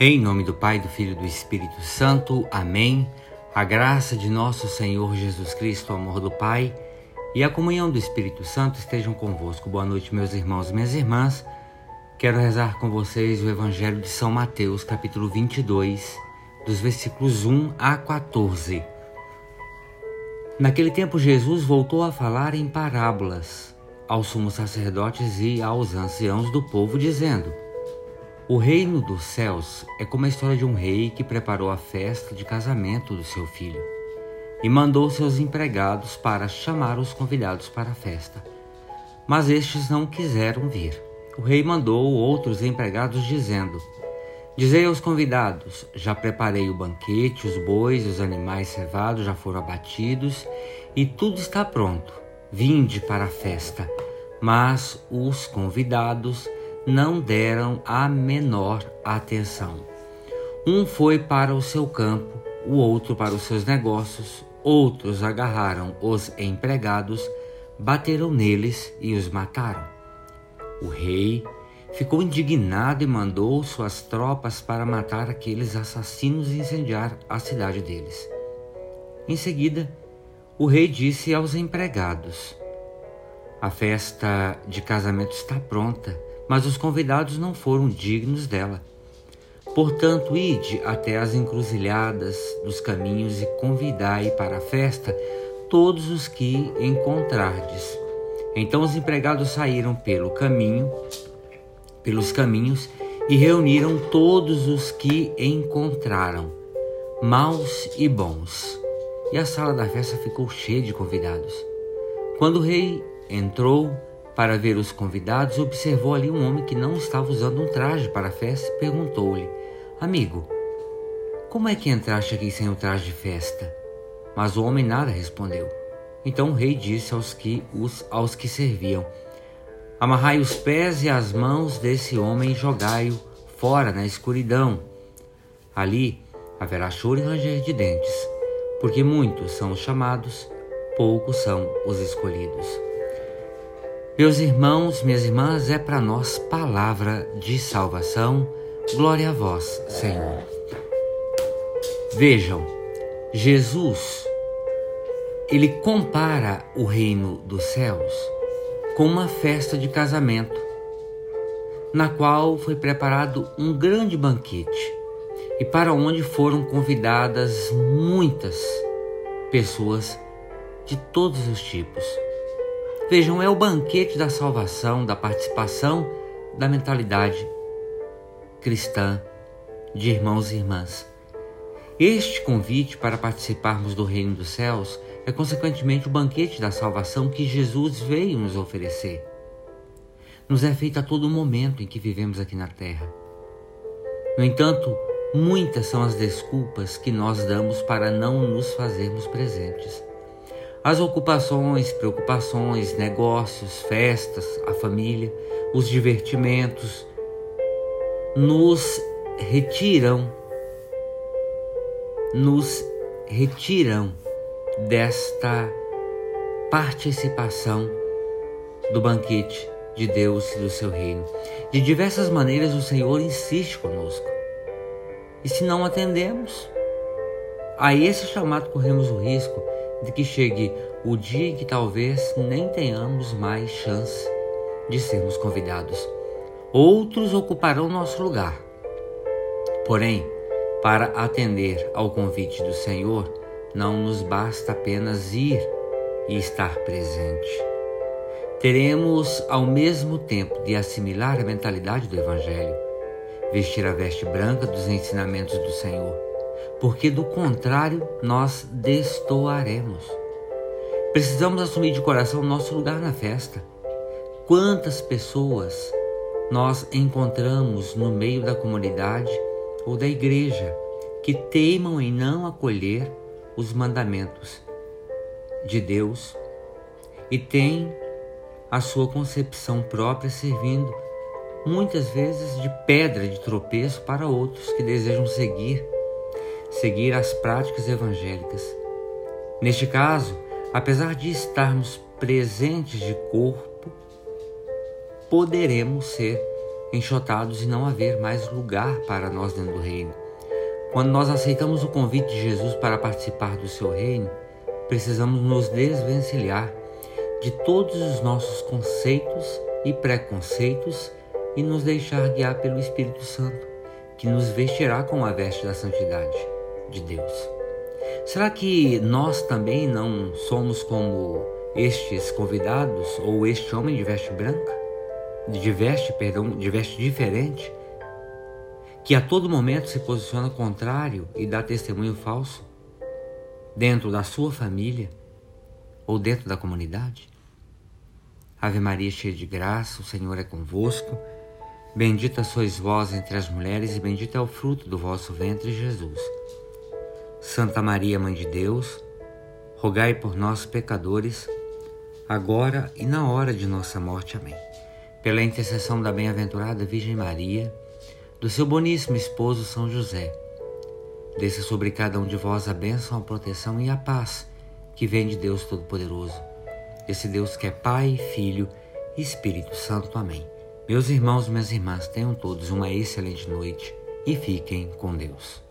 Em nome do Pai, do Filho e do Espírito Santo. Amém. A graça de nosso Senhor Jesus Cristo, o amor do Pai e a comunhão do Espírito Santo estejam convosco. Boa noite, meus irmãos e minhas irmãs. Quero rezar com vocês o Evangelho de São Mateus, capítulo 22, dos versículos 1 a 14. Naquele tempo, Jesus voltou a falar em parábolas aos sumos sacerdotes e aos anciãos do povo, dizendo: o reino dos céus é como a história de um rei que preparou a festa de casamento do seu filho e mandou seus empregados para chamar os convidados para a festa. Mas estes não quiseram vir. O rei mandou outros empregados dizendo: Dizei aos convidados: Já preparei o banquete, os bois, os animais cevados já foram abatidos e tudo está pronto. Vinde para a festa. Mas os convidados não deram a menor atenção. Um foi para o seu campo, o outro para os seus negócios, outros agarraram os empregados, bateram neles e os mataram. O rei ficou indignado e mandou suas tropas para matar aqueles assassinos e incendiar a cidade deles. Em seguida, o rei disse aos empregados: A festa de casamento está pronta mas os convidados não foram dignos dela. Portanto, ide até as encruzilhadas dos caminhos e convidai para a festa todos os que encontrardes. Então os empregados saíram pelo caminho, pelos caminhos e reuniram todos os que encontraram, maus e bons. E a sala da festa ficou cheia de convidados. Quando o rei entrou, para ver os convidados, observou ali um homem que não estava usando um traje para a festa e perguntou-lhe: Amigo, como é que entraste aqui sem o traje de festa? Mas o homem nada respondeu. Então o rei disse aos que, os, aos que serviam: Amarrai os pés e as mãos desse homem e jogai-o fora na escuridão. Ali haverá choro e ranger de dentes, porque muitos são os chamados, poucos são os escolhidos. Meus irmãos, minhas irmãs, é para nós palavra de salvação. Glória a vós, Senhor. Vejam, Jesus, ele compara o reino dos céus com uma festa de casamento, na qual foi preparado um grande banquete e para onde foram convidadas muitas pessoas de todos os tipos Vejam, é o banquete da salvação, da participação da mentalidade cristã de irmãos e irmãs. Este convite para participarmos do reino dos céus é consequentemente o banquete da salvação que Jesus veio nos oferecer. Nos é feito a todo momento em que vivemos aqui na terra. No entanto, muitas são as desculpas que nós damos para não nos fazermos presentes. As ocupações, preocupações, negócios, festas, a família, os divertimentos nos retiram, nos retiram desta participação do banquete de Deus e do seu reino. De diversas maneiras o Senhor insiste conosco. E se não atendemos a esse chamado, corremos o risco de que chegue o dia em que talvez nem tenhamos mais chance de sermos convidados. Outros ocuparão nosso lugar. Porém, para atender ao convite do Senhor, não nos basta apenas ir e estar presente. Teremos, ao mesmo tempo de assimilar a mentalidade do Evangelho, vestir a veste branca dos ensinamentos do Senhor porque do contrário nós destoaremos. Precisamos assumir de coração nosso lugar na festa. Quantas pessoas nós encontramos no meio da comunidade ou da igreja que teimam em não acolher os mandamentos de Deus e têm a sua concepção própria servindo muitas vezes de pedra de tropeço para outros que desejam seguir seguir as práticas evangélicas. Neste caso, apesar de estarmos presentes de corpo, poderemos ser enxotados e não haver mais lugar para nós dentro do reino. Quando nós aceitamos o convite de Jesus para participar do seu reino, precisamos nos desvencilhar de todos os nossos conceitos e preconceitos e nos deixar guiar pelo Espírito Santo, que nos vestirá com a veste da santidade de Deus. Será que nós também não somos como estes convidados ou este homem de veste branca? De veste, perdão, de veste diferente? Que a todo momento se posiciona contrário e dá testemunho falso? Dentro da sua família ou dentro da comunidade? Ave Maria, cheia de graça, o Senhor é convosco. Bendita sois vós entre as mulheres, e bendito é o fruto do vosso ventre, Jesus. Santa Maria, Mãe de Deus, rogai por nós, pecadores, agora e na hora de nossa morte. Amém. Pela intercessão da bem-aventurada Virgem Maria, do seu boníssimo esposo São José, desça sobre cada um de vós a bênção, a proteção e a paz que vem de Deus Todo-Poderoso. Esse Deus que é Pai, Filho e Espírito Santo. Amém. Meus irmãos minhas irmãs, tenham todos uma excelente noite e fiquem com Deus.